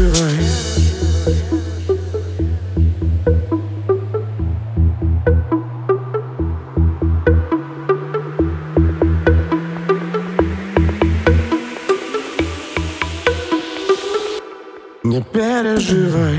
Переживай Не переживай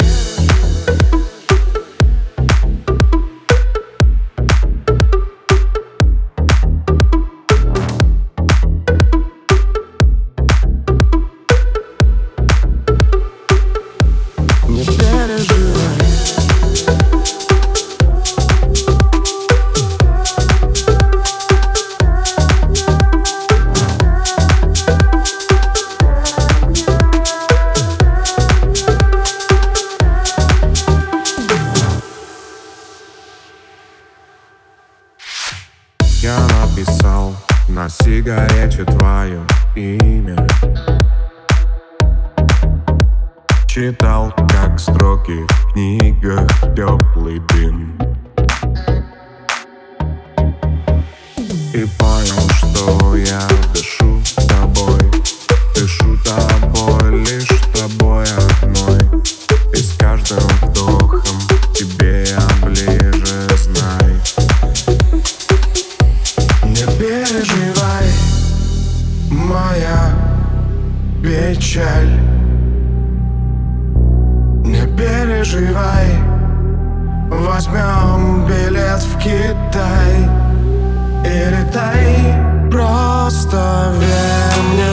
Я написал на сигарете твое имя Читал, как строки в книгах теплый дым. И понял, что я дышу тобой Дышу тобой, лишь тобой одной. И с каждым вдохом тебе я ближе, знай. Не переживай Моя печаль переживай. Возьмем билет в Китай И летай Просто верь мне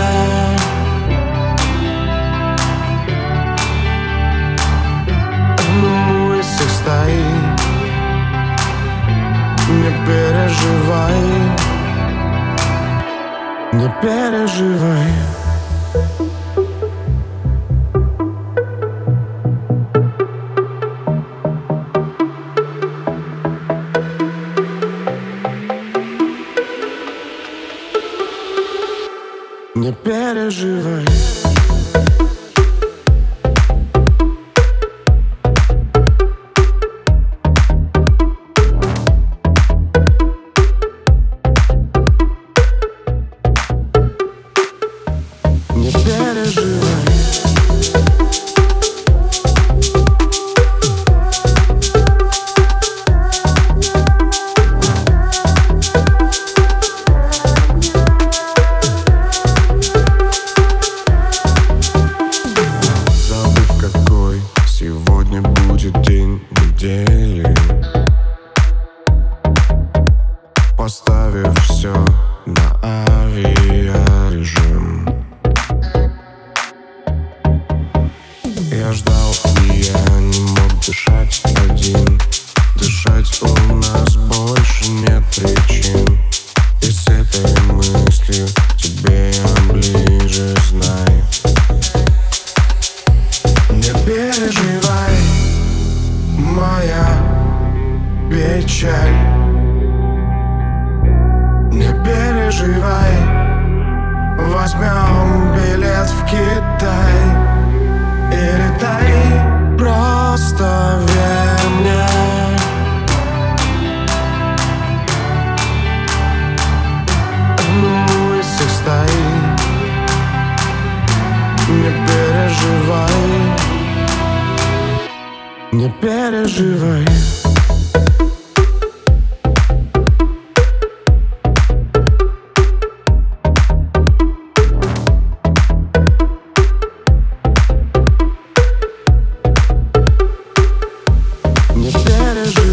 Одному из всех стоит Не переживай. Не переживай Не переживай. Не переживай недели Поставив все на авиарежим. Я ждал и я не мог дышать один. Дышать у нас больше нет причин. И с этой мыслью печаль. Не переживай. Возьмем билет в Китай. И летай Просто верь мне Одному из всех стоит Не переживай. Не переживай better